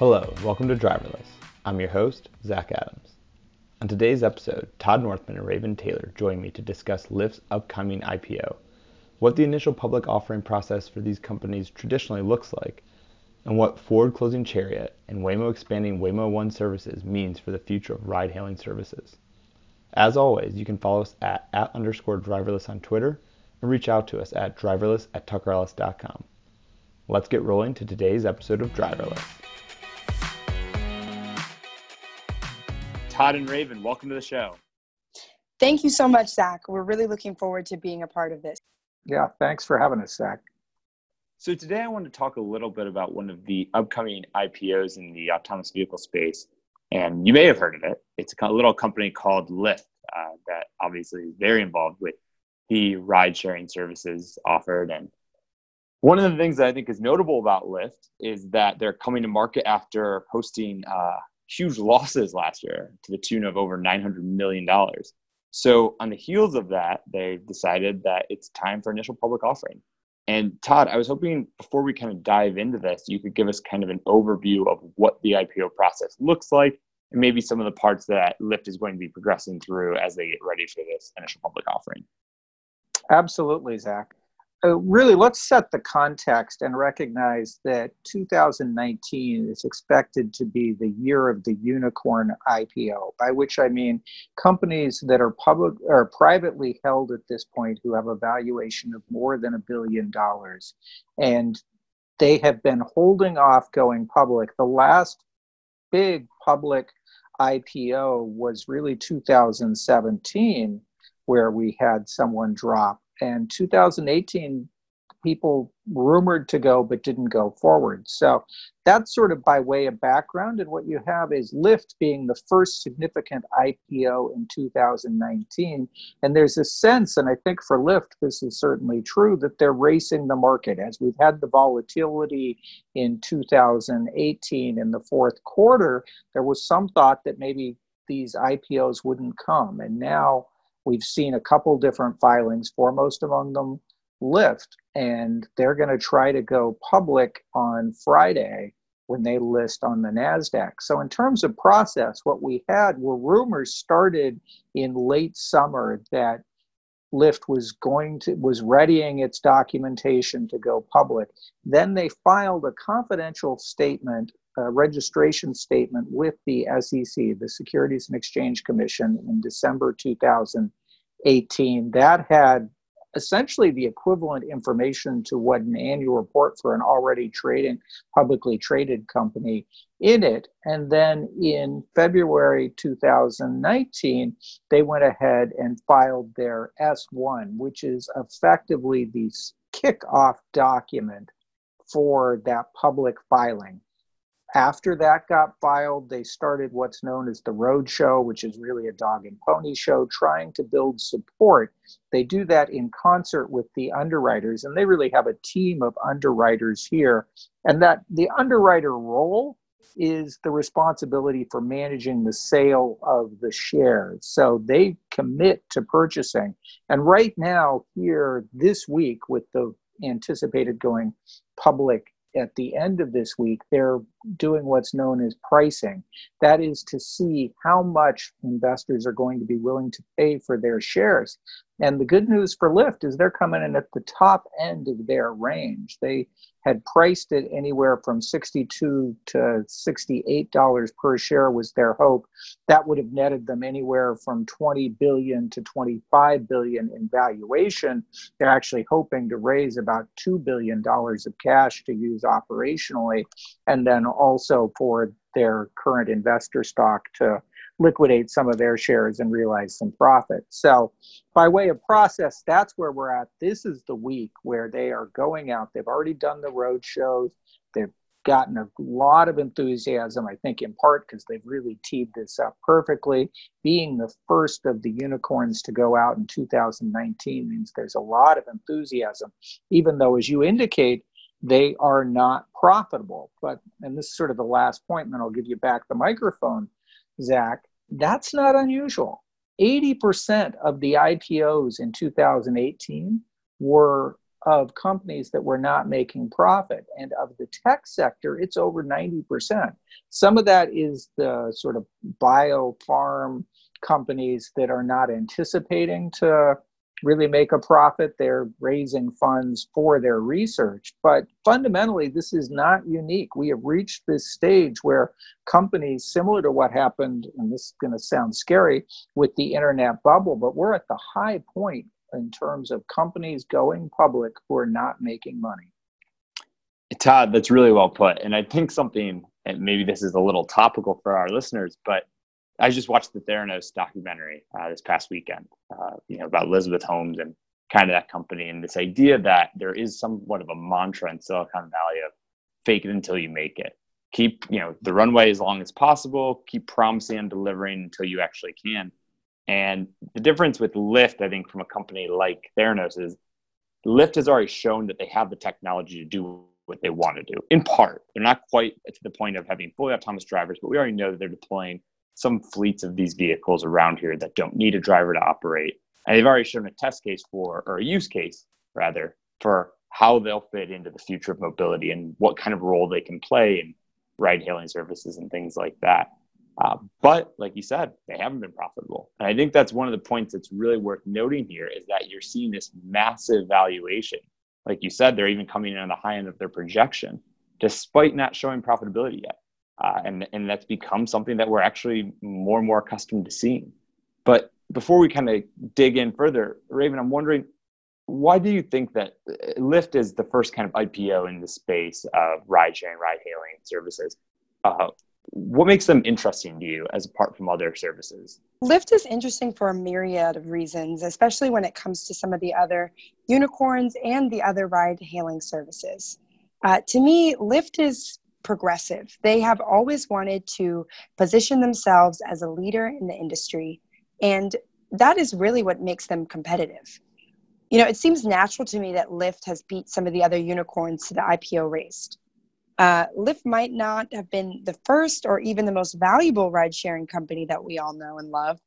Hello, and welcome to Driverless. I'm your host, Zach Adams. On today's episode, Todd Northman and Raven Taylor join me to discuss Lyft's upcoming IPO, what the initial public offering process for these companies traditionally looks like, and what Ford closing Chariot and Waymo expanding Waymo One services means for the future of ride hailing services. As always, you can follow us at, at underscore driverless on Twitter and reach out to us at driverless at tuckerellis.com. Let's get rolling to today's episode of Driverless. Todd and Raven, welcome to the show. Thank you so much, Zach. We're really looking forward to being a part of this. Yeah, thanks for having us, Zach. So today I want to talk a little bit about one of the upcoming IPOs in the autonomous vehicle space. And you may have heard of it. It's a little company called Lyft uh, that obviously is very involved with the ride sharing services offered. And one of the things that I think is notable about Lyft is that they're coming to market after posting uh, huge losses last year to the tune of over $900 million. So, on the heels of that, they decided that it's time for initial public offering. And Todd, I was hoping before we kind of dive into this, you could give us kind of an overview of what the IPO process looks like and maybe some of the parts that Lyft is going to be progressing through as they get ready for this initial public offering. Absolutely, Zach uh, really let's set the context and recognize that 2019 is expected to be the year of the unicorn IPO, by which I mean companies that are public or privately held at this point who have a valuation of more than a billion dollars. And they have been holding off going public. The last big public IPO was really 2017, where we had someone drop and 2018 people rumored to go but didn't go forward. So that's sort of by way of background. And what you have is Lyft being the first significant IPO in 2019. And there's a sense, and I think for Lyft, this is certainly true, that they're racing the market. As we've had the volatility in 2018 in the fourth quarter, there was some thought that maybe these IPOs wouldn't come. And now We've seen a couple different filings, foremost among them Lyft, and they're going to try to go public on Friday when they list on the NASDAQ. So, in terms of process, what we had were rumors started in late summer that Lyft was going to was readying its documentation to go public. Then they filed a confidential statement, a registration statement with the SEC, the Securities and Exchange Commission, in December 2018. That had essentially the equivalent information to what an annual report for an already trading publicly traded company in it. And then in february 2019 they went ahead and filed their s1 which is effectively the kickoff document for that public filing after that got filed, they started what's known as the Road Show, which is really a dog and pony show, trying to build support. They do that in concert with the underwriters, and they really have a team of underwriters here. And that the underwriter role is the responsibility for managing the sale of the shares. So they commit to purchasing. And right now, here this week, with the anticipated going public at the end of this week, they're doing what's known as pricing. That is to see how much investors are going to be willing to pay for their shares. And the good news for Lyft is they're coming in at the top end of their range. They had priced it anywhere from 62 to 68 dollars per share was their hope. That would have netted them anywhere from 20 billion to 25 billion in valuation. They're actually hoping to raise about 2 billion dollars of cash to use operationally and then also for their current investor stock to liquidate some of their shares and realize some profit. So, by way of process, that's where we're at. This is the week where they are going out. They've already done the road shows. They've gotten a lot of enthusiasm, I think, in part because they've really teed this up perfectly. Being the first of the unicorns to go out in 2019 means there's a lot of enthusiasm, even though, as you indicate, they are not profitable. But, and this is sort of the last point, and then I'll give you back the microphone, Zach. That's not unusual. 80% of the IPOs in 2018 were of companies that were not making profit. And of the tech sector, it's over 90%. Some of that is the sort of bio farm companies that are not anticipating to really make a profit. They're raising funds for their research. But fundamentally, this is not unique. We have reached this stage where companies, similar to what happened, and this is going to sound scary, with the internet bubble, but we're at the high point in terms of companies going public who are not making money. Todd, that's really well put. And I think something, and maybe this is a little topical for our listeners, but I just watched the Theranos documentary uh, this past weekend, uh, you know, about Elizabeth Holmes and kind of that company and this idea that there is somewhat of a mantra in Silicon Valley of fake it until you make it. Keep, you know, the runway as long as possible, keep promising and delivering until you actually can. And the difference with Lyft, I think, from a company like Theranos is Lyft has already shown that they have the technology to do what they want to do. In part, they're not quite to the point of having fully autonomous drivers, but we already know that they're deploying some fleets of these vehicles around here that don't need a driver to operate. And they've already shown a test case for, or a use case rather, for how they'll fit into the future of mobility and what kind of role they can play in ride hailing services and things like that. Uh, but like you said, they haven't been profitable. And I think that's one of the points that's really worth noting here is that you're seeing this massive valuation. Like you said, they're even coming in on the high end of their projection, despite not showing profitability yet. Uh, and, and that's become something that we're actually more and more accustomed to seeing. But before we kind of dig in further, Raven, I'm wondering why do you think that Lyft is the first kind of IPO in the space of ride sharing, ride hailing services? Uh, what makes them interesting to you as apart from other services? Lyft is interesting for a myriad of reasons, especially when it comes to some of the other unicorns and the other ride hailing services. Uh, to me, Lyft is progressive. They have always wanted to position themselves as a leader in the industry, and that is really what makes them competitive. You know, it seems natural to me that Lyft has beat some of the other unicorns to the IPO race. Uh, Lyft might not have been the first or even the most valuable ride sharing company that we all know and love,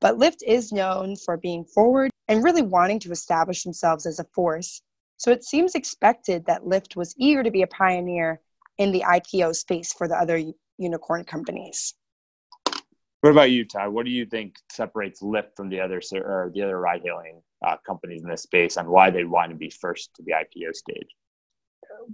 but Lyft is known for being forward and really wanting to establish themselves as a force. So it seems expected that Lyft was eager to be a pioneer in the IPO space for the other unicorn companies. What about you, Ty? What do you think separates Lyft from the other or the other ride-hailing uh, companies in this space, and why they want to be first to the IPO stage?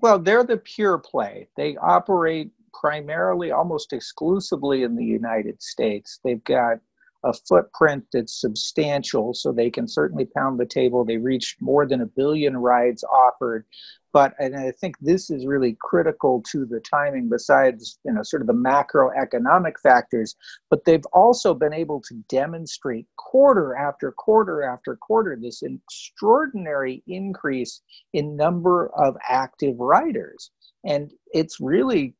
Well, they're the pure play. They operate primarily, almost exclusively in the United States. They've got a footprint that's substantial, so they can certainly pound the table. They reached more than a billion rides offered but and I think this is really critical to the timing besides you know sort of the macroeconomic factors but they've also been able to demonstrate quarter after quarter after quarter this extraordinary increase in number of active riders and it's really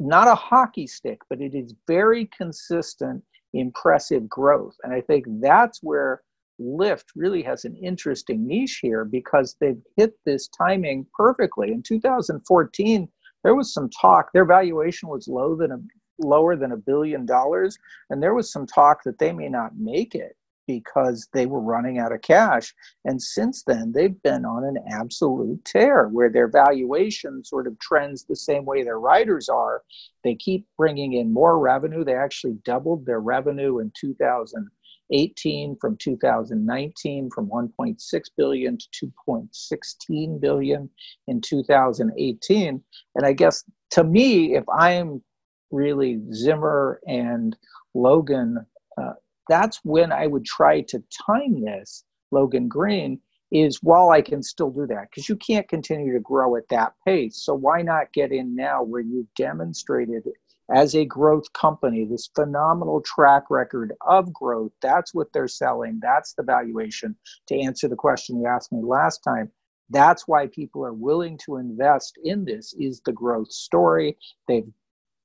not a hockey stick but it is very consistent impressive growth. And i think that's where Lyft really has an interesting niche here because they've hit this timing perfectly. In 2014, there was some talk, their valuation was low than a, lower than a billion dollars, and there was some talk that they may not make it because they were running out of cash. And since then, they've been on an absolute tear where their valuation sort of trends the same way their riders are. They keep bringing in more revenue. They actually doubled their revenue in 2000. 18 from 2019 from 1.6 billion to 2.16 billion in 2018 and i guess to me if i'm really zimmer and logan uh, that's when i would try to time this logan green is while i can still do that because you can't continue to grow at that pace. So why not get in now where you've demonstrated as a growth company, this phenomenal track record of growth. That's what they're selling. That's the valuation. To answer the question you asked me last time, that's why people are willing to invest in this is the growth story. They've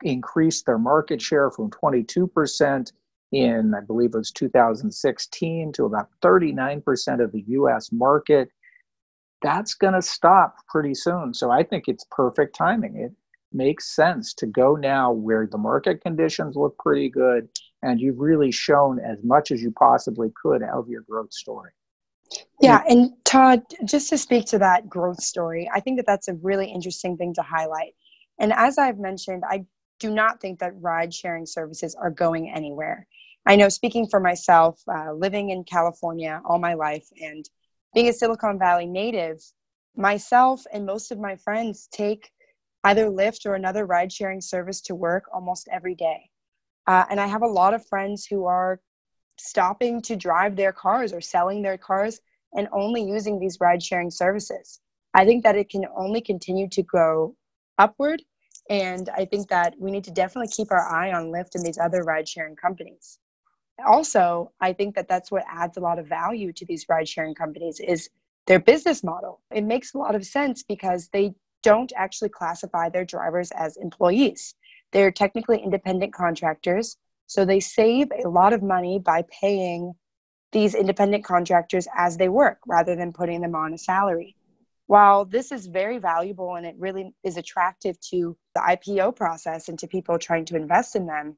increased their market share from 22% in, I believe it was 2016 to about 39% of the US market. That's going to stop pretty soon. So I think it's perfect timing. It, makes sense to go now where the market conditions look pretty good and you've really shown as much as you possibly could of your growth story. Yeah, and Todd, just to speak to that growth story, I think that that's a really interesting thing to highlight. And as I've mentioned, I do not think that ride sharing services are going anywhere. I know, speaking for myself, uh, living in California all my life and being a Silicon Valley native, myself and most of my friends take either Lyft or another ride sharing service to work almost every day. Uh, and I have a lot of friends who are stopping to drive their cars or selling their cars and only using these ride sharing services. I think that it can only continue to go upward. And I think that we need to definitely keep our eye on Lyft and these other ride sharing companies. Also, I think that that's what adds a lot of value to these ride sharing companies is their business model. It makes a lot of sense because they don't actually classify their drivers as employees. They're technically independent contractors, so they save a lot of money by paying these independent contractors as they work rather than putting them on a salary. While this is very valuable and it really is attractive to the IPO process and to people trying to invest in them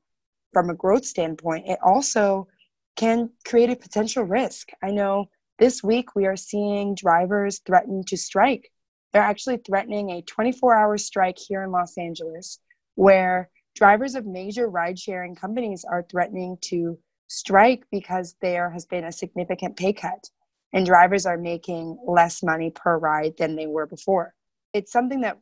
from a growth standpoint, it also can create a potential risk. I know this week we are seeing drivers threaten to strike. They're actually threatening a 24 hour strike here in Los Angeles where drivers of major ride sharing companies are threatening to strike because there has been a significant pay cut and drivers are making less money per ride than they were before. It's something that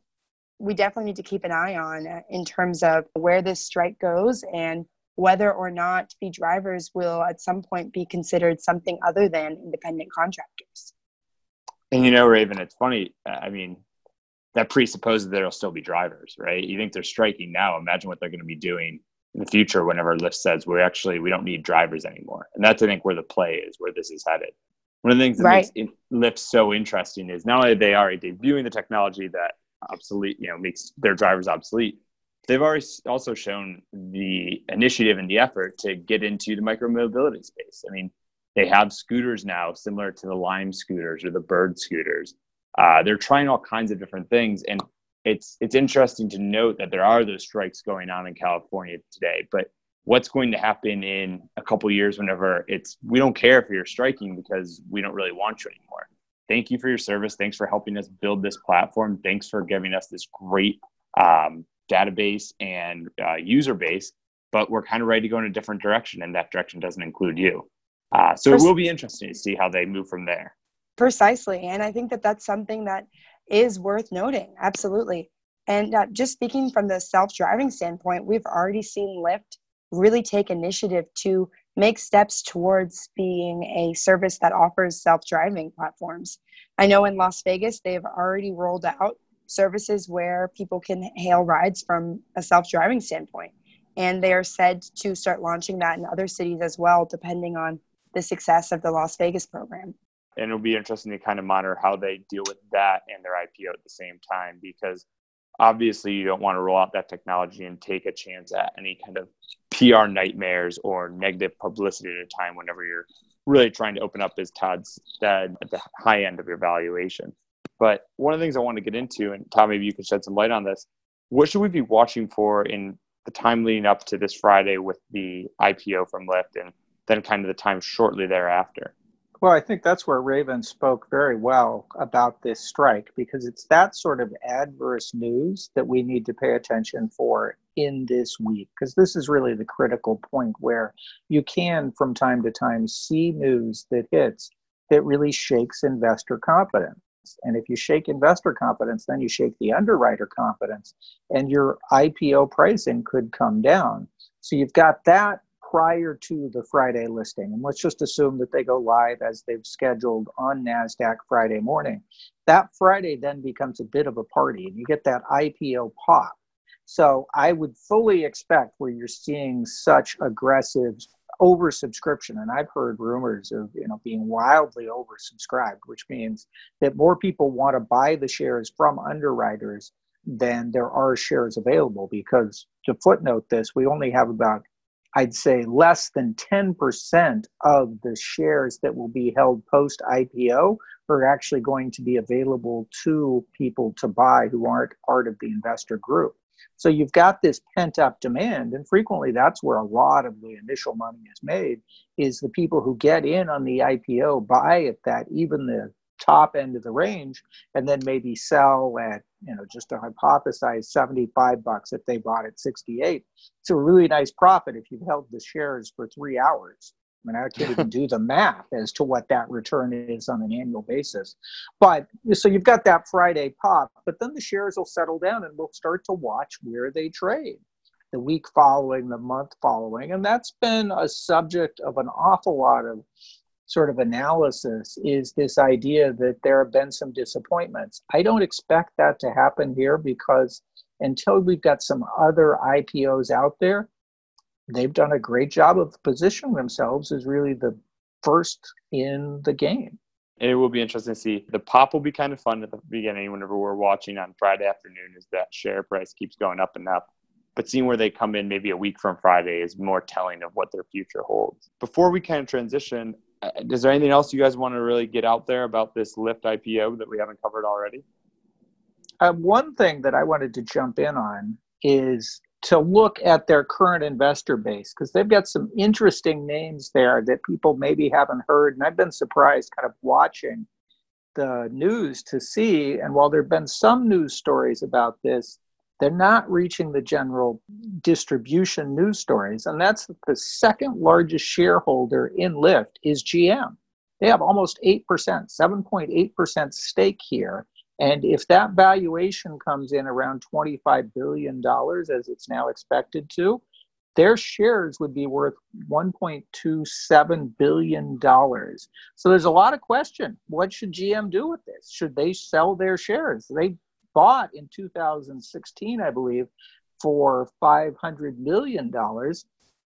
we definitely need to keep an eye on uh, in terms of where this strike goes and whether or not the drivers will at some point be considered something other than independent contractors. And you know, Raven, it's funny. Uh, I mean, that presupposes there'll still be drivers, right? You think they're striking now. Imagine what they're going to be doing in the future whenever Lyft says we actually we don't need drivers anymore. And that's I think where the play is, where this is headed. One of the things that right. makes Lyft so interesting is not only they are debuting the technology that obsolete, you know, makes their drivers obsolete, they've already also shown the initiative and the effort to get into the micromobility space. I mean, they have scooters now similar to the Lime scooters or the Bird scooters. Uh, they're trying all kinds of different things, and it's it's interesting to note that there are those strikes going on in California today. But what's going to happen in a couple years whenever it's we don't care if you're striking because we don't really want you anymore. Thank you for your service. Thanks for helping us build this platform. Thanks for giving us this great um, database and uh, user base. But we're kind of ready to go in a different direction, and that direction doesn't include you. Uh, so it will be interesting to see how they move from there. Precisely. And I think that that's something that is worth noting. Absolutely. And uh, just speaking from the self driving standpoint, we've already seen Lyft really take initiative to make steps towards being a service that offers self driving platforms. I know in Las Vegas, they've already rolled out services where people can hail rides from a self driving standpoint. And they are said to start launching that in other cities as well, depending on the success of the Las Vegas program. And it'll be interesting to kind of monitor how they deal with that and their IPO at the same time because obviously you don't want to roll out that technology and take a chance at any kind of PR nightmares or negative publicity at a time whenever you're really trying to open up, as Todd said, at the high end of your valuation. But one of the things I want to get into, and Tom, maybe you could shed some light on this. What should we be watching for in the time leading up to this Friday with the IPO from Lyft and then kind of the time shortly thereafter? Well, I think that's where Raven spoke very well about this strike because it's that sort of adverse news that we need to pay attention for in this week because this is really the critical point where you can from time to time see news that hits that really shakes investor confidence. And if you shake investor confidence, then you shake the underwriter confidence, and your IPO pricing could come down. So you've got that prior to the Friday listing. And let's just assume that they go live as they've scheduled on NASDAQ Friday morning. That Friday then becomes a bit of a party and you get that IPO pop. So I would fully expect where you're seeing such aggressive oversubscription and i've heard rumors of you know being wildly oversubscribed which means that more people want to buy the shares from underwriters than there are shares available because to footnote this we only have about I'd say less than 10% of the shares that will be held post IPO are actually going to be available to people to buy who aren't part of the investor group. So you've got this pent up demand, and frequently that's where a lot of the initial money is made. Is the people who get in on the IPO buy at that even the top end of the range, and then maybe sell at you know just to hypothesize 75 bucks if they bought at 68. It's a really nice profit if you've held the shares for three hours. I mean, I can't even do the math as to what that return is on an annual basis. But so you've got that Friday pop, but then the shares will settle down and we'll start to watch where they trade the week following, the month following. And that's been a subject of an awful lot of sort of analysis is this idea that there have been some disappointments. I don't expect that to happen here because until we've got some other IPOs out there, they've done a great job of positioning themselves as really the first in the game. It will be interesting to see. The pop will be kind of fun at the beginning whenever we're watching on Friday afternoon as that share price keeps going up and up. But seeing where they come in maybe a week from Friday is more telling of what their future holds. Before we kind of transition, is there anything else you guys want to really get out there about this Lyft IPO that we haven't covered already? Uh, one thing that I wanted to jump in on is to look at their current investor base because they've got some interesting names there that people maybe haven't heard. And I've been surprised kind of watching the news to see. And while there have been some news stories about this, they're not reaching the general distribution news stories. And that's the second largest shareholder in Lyft is GM. They have almost 8%, 7.8% stake here. And if that valuation comes in around $25 billion, as it's now expected to, their shares would be worth $1.27 billion. So there's a lot of question. What should GM do with this? Should they sell their shares? They bought in 2016, I believe, for $500 million.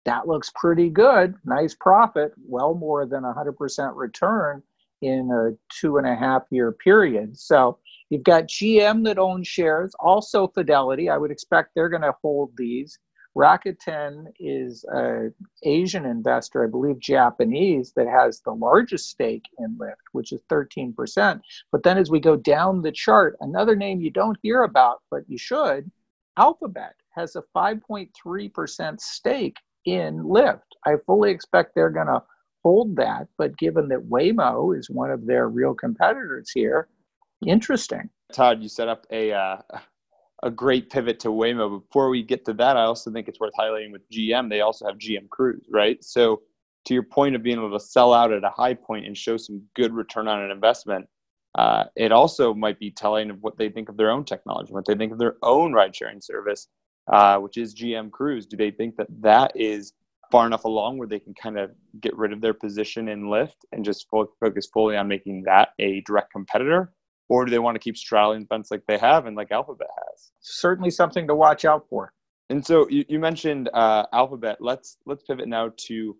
That looks pretty good. Nice profit, well more than 100% return in a two and a half year period. So you've got GM that owns shares, also Fidelity. I would expect they're going to hold these. Rakuten is an Asian investor, I believe Japanese, that has the largest stake in Lyft, which is 13%. But then as we go down the chart, another name you don't hear about, but you should, Alphabet has a 5.3% stake in Lyft. I fully expect they're going to hold that, but given that Waymo is one of their real competitors here, interesting. Todd, you set up a uh, a great pivot to Waymo. Before we get to that, I also think it's worth highlighting with GM. They also have GM Cruise, right? So, to your point of being able to sell out at a high point and show some good return on an investment, uh, it also might be telling of what they think of their own technology, what they think of their own ride sharing service, uh, which is GM Cruise. Do they think that that is far enough along where they can kind of get rid of their position in Lyft and just focus fully on making that a direct competitor? Or do they want to keep straddling the fence like they have and like Alphabet has? Certainly something to watch out for. And so you, you mentioned uh, Alphabet. Let's let's pivot now to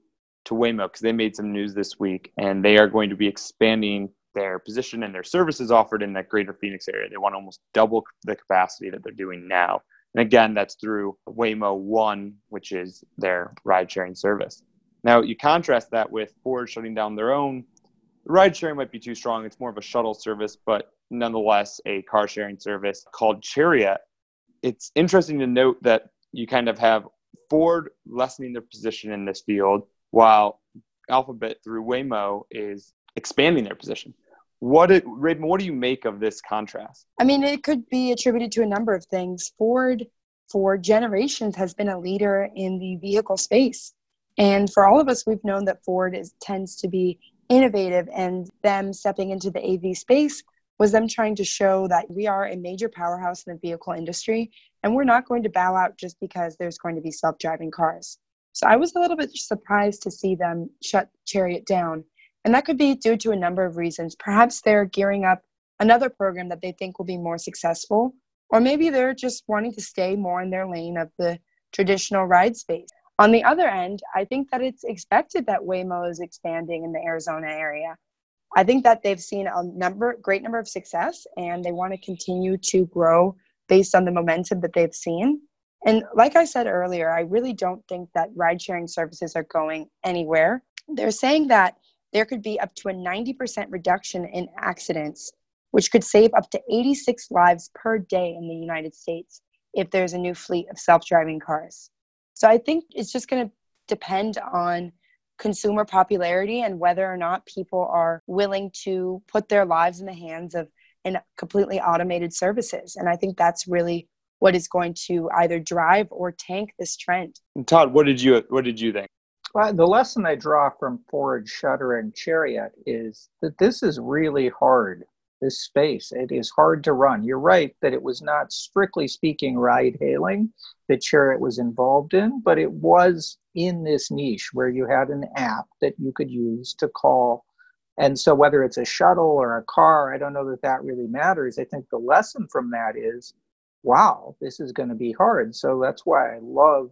to Waymo because they made some news this week and they are going to be expanding their position and their services offered in that greater Phoenix area. They want to almost double the capacity that they're doing now. And again, that's through Waymo One, which is their ride sharing service. Now, you contrast that with Ford shutting down their own. Ride sharing might be too strong. It's more of a shuttle service, but nonetheless a car sharing service called Chariot. It's interesting to note that you kind of have Ford lessening their position in this field while Alphabet through Waymo is expanding their position. What it, Raven, what do you make of this contrast? I mean, it could be attributed to a number of things. Ford, for generations, has been a leader in the vehicle space. And for all of us, we've known that Ford is, tends to be innovative, and them stepping into the AV space was them trying to show that we are a major powerhouse in the vehicle industry and we're not going to bow out just because there's going to be self driving cars. So I was a little bit surprised to see them shut Chariot down. And that could be due to a number of reasons. Perhaps they're gearing up another program that they think will be more successful, or maybe they're just wanting to stay more in their lane of the traditional ride space. On the other end, I think that it's expected that Waymo is expanding in the Arizona area. I think that they've seen a number, great number of success, and they want to continue to grow based on the momentum that they've seen. And like I said earlier, I really don't think that ride sharing services are going anywhere. They're saying that there could be up to a 90% reduction in accidents, which could save up to 86 lives per day in the United States. if there's a new fleet of self-driving cars. So I think it's just going to depend on consumer popularity and whether or not people are willing to put their lives in the hands of in completely automated services. And I think that's really what is going to either drive or tank this trend. And Todd, what did you what did you think? Well, the lesson I draw from Ford Shutter, and Chariot is that this is really hard. This space, it is hard to run. You're right that it was not strictly speaking ride hailing that Chariot was involved in, but it was in this niche where you had an app that you could use to call and so, whether it's a shuttle or a car, I don't know that that really matters. I think the lesson from that is wow, this is going to be hard. So, that's why I love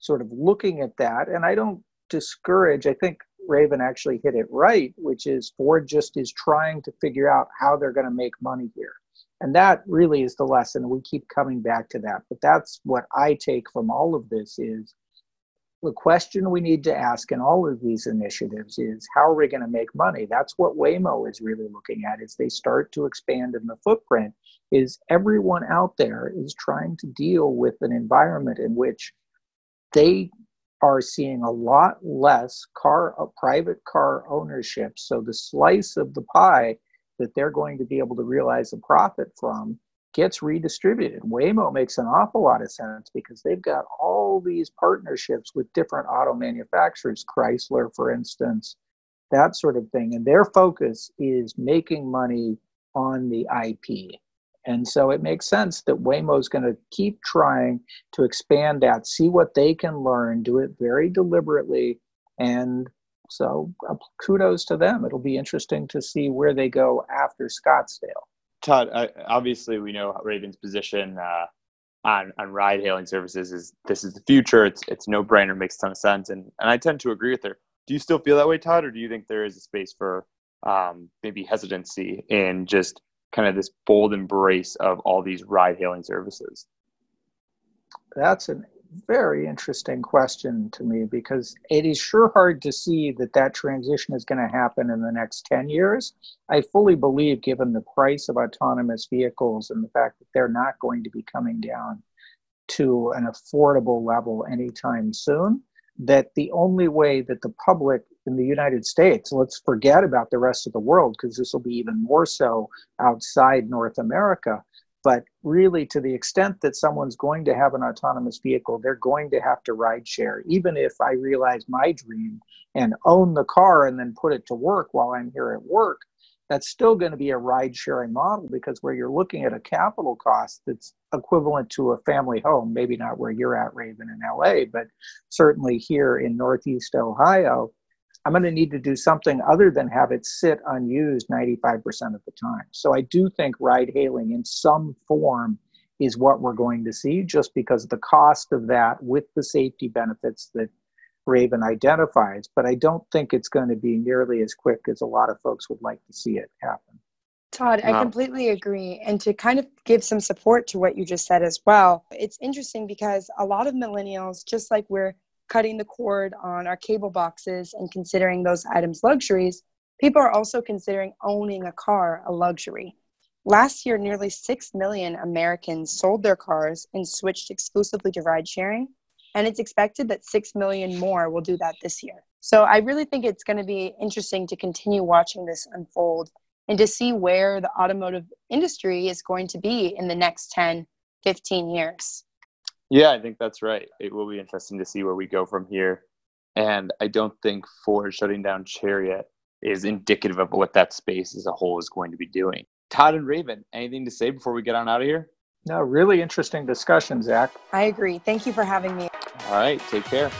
sort of looking at that. And I don't discourage, I think Raven actually hit it right, which is Ford just is trying to figure out how they're going to make money here. And that really is the lesson. We keep coming back to that. But that's what I take from all of this is the question we need to ask in all of these initiatives is how are we going to make money that's what waymo is really looking at as they start to expand in the footprint is everyone out there is trying to deal with an environment in which they are seeing a lot less car uh, private car ownership so the slice of the pie that they're going to be able to realize a profit from gets redistributed. Waymo makes an awful lot of sense because they've got all these partnerships with different auto manufacturers, Chrysler, for instance, that sort of thing. And their focus is making money on the IP. And so it makes sense that Waymo is going to keep trying to expand that, see what they can learn, do it very deliberately. And so uh, kudos to them. It'll be interesting to see where they go after Scottsdale. Todd, obviously we know Raven's position uh, on on ride hailing services is this is the future. It's it's no brainer, makes a ton of sense, and and I tend to agree with her. Do you still feel that way, Todd, or do you think there is a space for um, maybe hesitancy in just kind of this bold embrace of all these ride hailing services? That's a very interesting question to me because it is sure hard to see that that transition is going to happen in the next 10 years. I fully believe, given the price of autonomous vehicles and the fact that they're not going to be coming down to an affordable level anytime soon, that the only way that the public in the United States, let's forget about the rest of the world because this will be even more so outside North America, but really, to the extent that someone's going to have an autonomous vehicle, they're going to have to ride share. Even if I realize my dream and own the car and then put it to work while I'm here at work, that's still going to be a ride sharing model because where you're looking at a capital cost that's equivalent to a family home, maybe not where you're at, Raven, in LA, but certainly here in Northeast Ohio, I'm going to need to do something other than have it sit unused 95% of the time. So I do think ride hailing in some form is what we're going to see just because the cost of that with the safety benefits that Raven identifies. But I don't think it's going to be nearly as quick as a lot of folks would like to see it happen. Todd, I completely agree. And to kind of give some support to what you just said as well, it's interesting because a lot of millennials, just like we're cutting the cord on our cable boxes and considering those items luxuries, people are also considering owning a car a luxury. Last year, nearly 6 million Americans sold their cars and switched exclusively to ride sharing. And it's expected that 6 million more will do that this year. So I really think it's going to be interesting to continue watching this unfold and to see where the automotive industry is going to be in the next 10, 15 years. Yeah, I think that's right. It will be interesting to see where we go from here. And I don't think Ford shutting down Chariot is indicative of what that space as a whole is going to be doing. Todd and Raven, anything to say before we get on out of here? No, really interesting discussion, Zach. I agree. Thank you for having me. All right, take care.